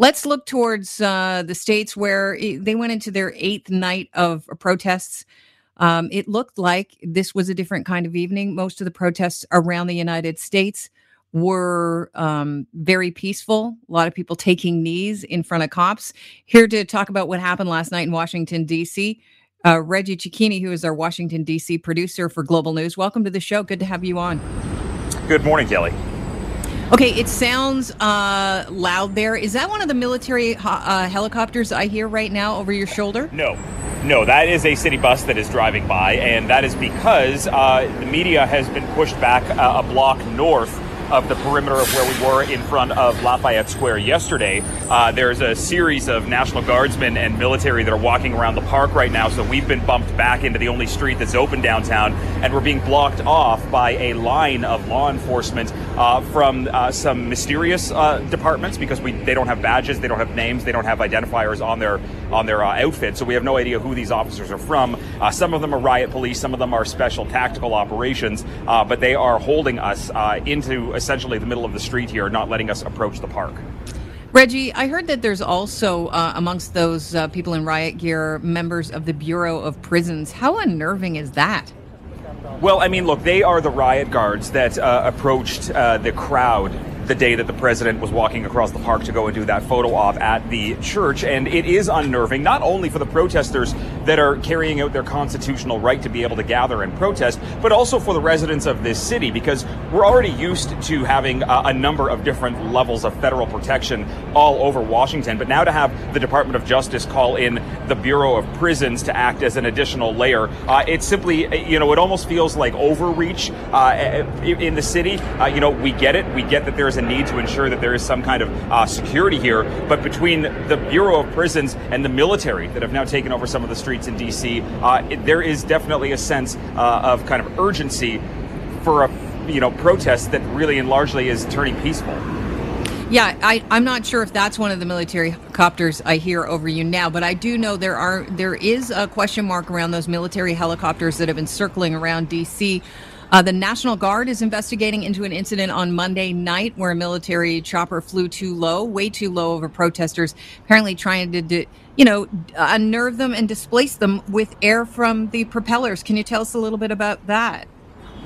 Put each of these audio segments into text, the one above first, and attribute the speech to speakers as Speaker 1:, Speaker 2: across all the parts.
Speaker 1: Let's look towards uh, the states where it, they went into their eighth night of protests. Um, it looked like this was a different kind of evening. Most of the protests around the United States were um, very peaceful. A lot of people taking knees in front of cops. Here to talk about what happened last night in Washington, D.C., uh, Reggie Cecchini, who is our Washington, D.C. producer for Global News. Welcome to the show. Good to have you on.
Speaker 2: Good morning, Kelly.
Speaker 1: Okay, it sounds uh, loud there. Is that one of the military uh, helicopters I hear right now over your shoulder?
Speaker 2: No. No, that is a city bus that is driving by, and that is because uh, the media has been pushed back uh, a block north of the perimeter of where we were in front of Lafayette Square yesterday. Uh, there's a series of National Guardsmen and military that are walking around the park right now, so we've been bumped back into the only street that's open downtown, and we're being blocked off by a line of law enforcement uh, from uh, some mysterious uh, departments because we they don't have badges, they don't have names, they don't have identifiers on their on their uh, outfit, so we have no idea who these officers are from. Uh, some of them are riot police, some of them are special tactical operations, but they are holding us into essentially the middle of the street here, not letting us approach the park.
Speaker 1: Reggie, I heard that there's also uh, amongst those uh, people in riot gear members of the Bureau of Prisons. How unnerving is that?
Speaker 2: Well, I mean, look, they are the riot guards that uh, approached uh, the crowd the day that the president was walking across the park to go and do that photo op at the church. And it is unnerving, not only for the protesters that are carrying out their constitutional right to be able to gather and protest, but also for the residents of this city, because we're already used to having a, a number of different levels of federal protection all over Washington. But now to have the Department of Justice call in the Bureau of Prisons to act as an additional layer, uh, it simply, you know, it almost feels like overreach uh, in the city. Uh, you know, we get it. We get that there's a need to ensure that there is some kind of uh, security here. But between the Bureau of Prisons and the military that have now taken over some of the streets in D.C., uh, it, there is definitely a sense uh, of kind of urgency for a you know protest that really and largely is turning peaceful.
Speaker 1: Yeah, I, I'm not sure if that's one of the military copters I hear over you now, but I do know there are there is a question mark around those military helicopters that have been circling around D.C. Uh, the National Guard is investigating into an incident on Monday night where a military chopper flew too low, way too low over protesters, apparently trying to, you know, unnerve them and displace them with air from the propellers. Can you tell us a little bit about that?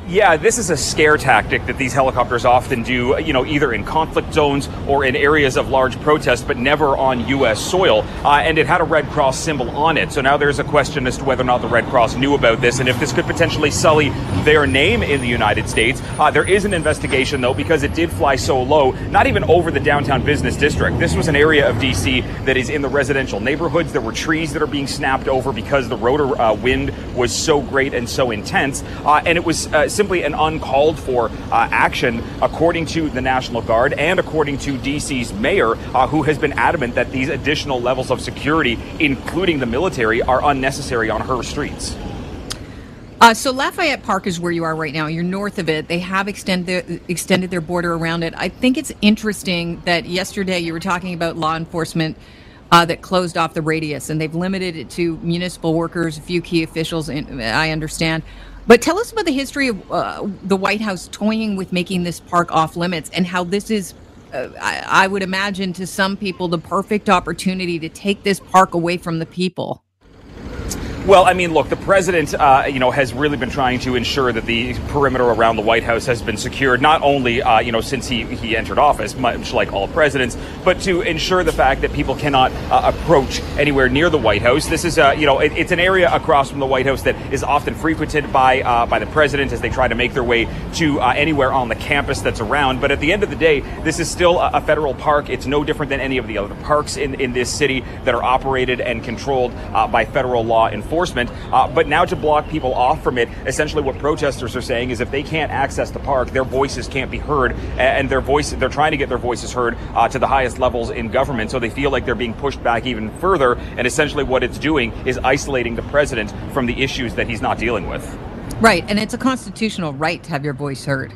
Speaker 2: Yeah, this is a scare tactic that these helicopters often do, you know, either in conflict zones or in areas of large protest, but never on U.S. soil. Uh, and it had a Red Cross symbol on it. So now there's a question as to whether or not the Red Cross knew about this and if this could potentially sully their name in the United States. Uh, there is an investigation, though, because it did fly so low, not even over the downtown business district. This was an area of D.C. that is in the residential neighborhoods. There were trees that are being snapped over because the rotor uh, wind was so great and so intense. Uh, and it was uh, simply an uncalled for uh, action, according to the National Guard and according to DC's mayor, uh, who has been adamant that these additional levels of security, including the military, are unnecessary on her streets.
Speaker 1: Uh, so Lafayette Park is where you are right now. You're north of it. They have extended extended their border around it. I think it's interesting that yesterday you were talking about law enforcement uh, that closed off the radius, and they've limited it to municipal workers, a few key officials. In, I understand. But tell us about the history of uh, the White House toying with making this park off limits and how this is, uh, I, I would imagine, to some people, the perfect opportunity to take this park away from the people.
Speaker 2: Well, I mean, look, the president, uh, you know, has really been trying to ensure that the perimeter around the White House has been secured, not only, uh, you know, since he, he entered office, much like all presidents, but to ensure the fact that people cannot uh, approach anywhere near the White House. This is, uh, you know, it, it's an area across from the White House that is often frequented by uh, by the president as they try to make their way to uh, anywhere on the campus that's around. But at the end of the day, this is still a, a federal park. It's no different than any of the other parks in, in this city that are operated and controlled by federal law enforcement enforcement. Uh, but now to block people off from it, essentially what protesters are saying is if they can't access the park, their voices can't be heard, and their voice they're trying to get their voices heard uh, to the highest levels in government. So they feel like they're being pushed back even further, and essentially what it's doing is isolating the president from the issues that he's not dealing with.
Speaker 1: Right, and it's a constitutional right to have your voice heard.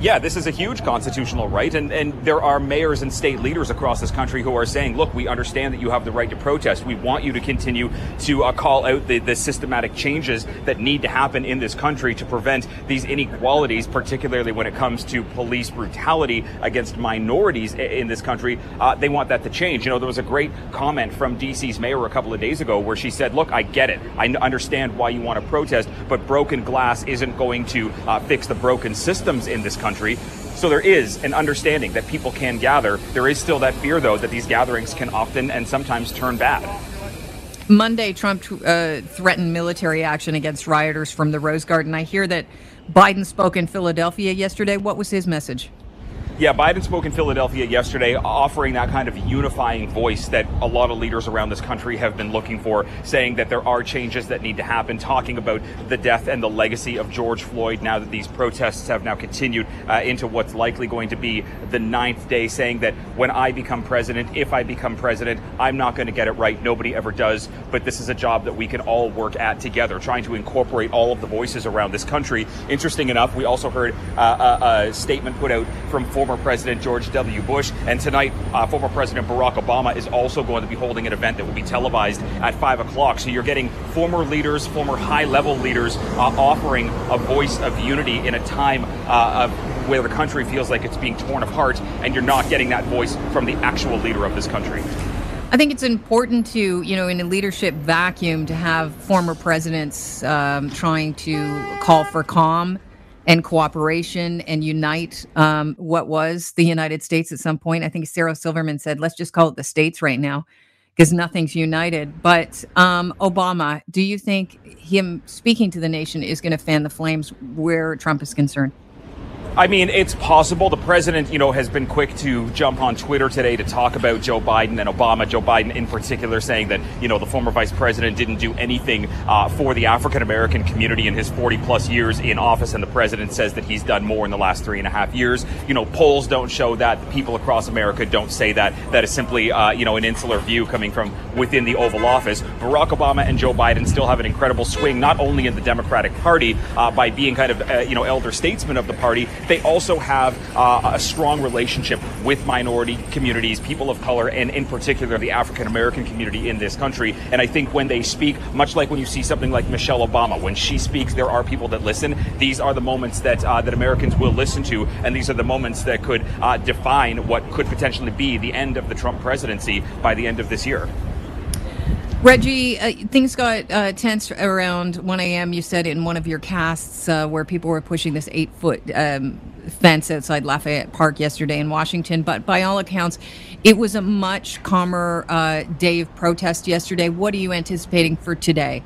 Speaker 2: Yeah, this is a huge constitutional right, and, and there are mayors and state leaders across this country who are saying, look, we understand that you have the right to protest. We want you to continue to uh, call out the, the systematic changes that need to happen in this country to prevent these inequalities, particularly when it comes to police brutality against minorities in this country. Uh, they want that to change. You know, there was a great comment from DC's mayor a couple of days ago where she said, look, I get it. I understand why you want to protest, but broken glass isn't going to uh, fix the broken systems in this country country. So there is an understanding that people can gather. There is still that fear, though, that these gatherings can often and sometimes turn bad.
Speaker 1: Monday, Trump uh, threatened military action against rioters from the Rose Garden. I hear that Biden spoke in Philadelphia yesterday. What was his message?
Speaker 2: Yeah, Biden spoke in Philadelphia yesterday, offering that kind of unifying voice that a lot of leaders around this country have been looking for, saying that there are changes that need to happen, talking about the death and the legacy of George Floyd now that these protests have now continued uh, into what's likely going to be the ninth day, saying that when I become president, if I become president, I'm not going to get it right. Nobody ever does. But this is a job that we can all work at together, trying to incorporate all of the voices around this country. Interesting enough, we also heard uh, a, a statement put out from former former President George W. Bush. And tonight, uh, former President Barack Obama is also going to be holding an event that will be televised at 5 o'clock. So you're getting former leaders, former high level leaders uh, offering a voice of unity in a time uh, of where the country feels like it's being torn apart, and you're not getting that voice from the actual leader of this country.
Speaker 1: I think it's important to, you know, in a leadership vacuum, to have former presidents um, trying to call for calm and cooperation and unite um, what was the United States at some point. I think Sarah Silverman said, let's just call it the states right now because nothing's united. But um, Obama, do you think him speaking to the nation is going to fan the flames where Trump is concerned?
Speaker 2: I mean, it's possible. The president, you know, has been quick to jump on Twitter today to talk about Joe Biden and Obama. Joe Biden, in particular, saying that you know the former vice president didn't do anything uh, for the African American community in his 40 plus years in office, and the president says that he's done more in the last three and a half years. You know, polls don't show that. The people across America don't say that. That is simply, uh, you know, an insular view coming from within the Oval Office. Barack Obama and Joe Biden still have an incredible swing, not only in the Democratic Party uh, by being kind of, uh, you know, elder statesmen of the party they also have uh, a strong relationship with minority communities, people of color, and in particular the African American community in this country. And I think when they speak, much like when you see something like Michelle Obama, when she speaks, there are people that listen. These are the moments that uh, that Americans will listen to, and these are the moments that could uh, define what could potentially be the end of the Trump presidency by the end of this year.
Speaker 1: Reggie, uh, things got uh, tense around 1 a.m. You said in one of your casts uh, where people were pushing this eight foot um, fence outside Lafayette Park yesterday in Washington. But by all accounts, it was a much calmer uh, day of protest yesterday. What are you anticipating for today?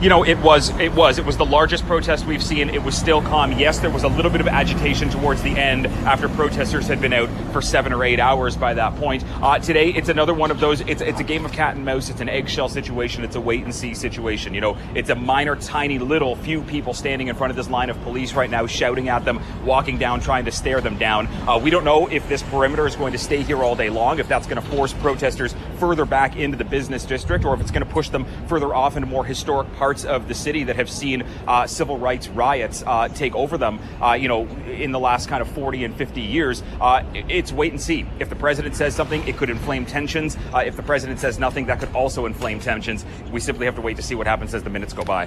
Speaker 2: You know, it was it was it was the largest protest we've seen. It was still calm. Yes, there was a little bit of agitation towards the end after protesters had been out for seven or eight hours by that point. Uh, today, it's another one of those. It's it's a game of cat and mouse. It's an eggshell situation. It's a wait and see situation. You know, it's a minor, tiny, little few people standing in front of this line of police right now, shouting at them, walking down, trying to stare them down. Uh, we don't know if this perimeter is going to stay here all day long. If that's going to force protesters further back into the business district, or if it's going to push them further off into more historic parts parts of the city that have seen uh, civil rights riots uh, take over them, uh, you know, in the last kind of 40 and 50 years. Uh, it's wait and see. If the president says something, it could inflame tensions. Uh, if the president says nothing, that could also inflame tensions. We simply have to wait to see what happens as the minutes go by.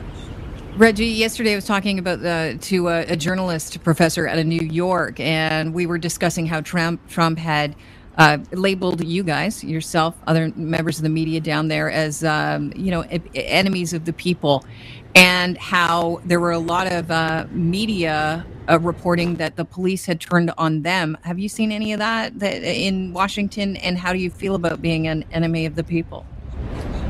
Speaker 1: Reggie, yesterday I was talking about uh, to a, a, journalist professor out of New York, and we were discussing how Trump Trump had uh, labeled you guys, yourself, other members of the media down there as, um, you know, enemies of the people, and how there were a lot of uh, media uh, reporting that the police had turned on them. Have you seen any of that, that in Washington? And how do you feel about being an enemy of the people?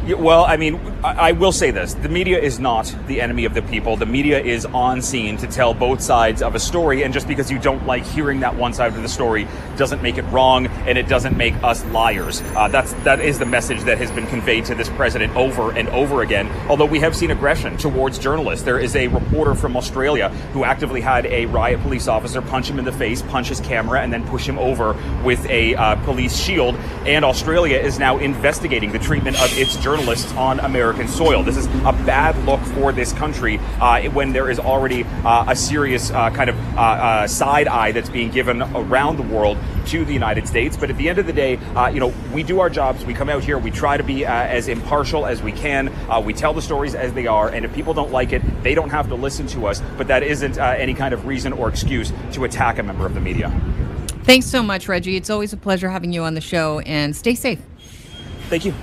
Speaker 2: Well, I mean, I will say this. The media is not the enemy of the people. The media is on scene to tell both sides of a story. And just because you don't like hearing that one side of the story doesn't make it wrong and it doesn't make us liars. Uh, that's, that is the message that has been conveyed to this president over and over again. Although we have seen aggression towards journalists. There is a reporter from Australia who actively had a riot police officer punch him in the face, punch his camera, and then push him over with a uh, police shield. And Australia is now investigating the treatment of its journalists journalists on American soil. This is a bad look for this country uh, when there is already uh, a serious uh, kind of uh, uh, side eye that's being given around the world to the United States. But at the end of the day, uh, you know, we do our jobs. We come out here. We try to be as impartial as we can. we tell the stories as they are. And if people don't like it, they don't have to listen to us. But that isn't any kind of reason or excuse to attack a member of the media.
Speaker 1: Thanks so much, Reggie. It's always a pleasure having you on the show, and stay safe.
Speaker 2: Thank you.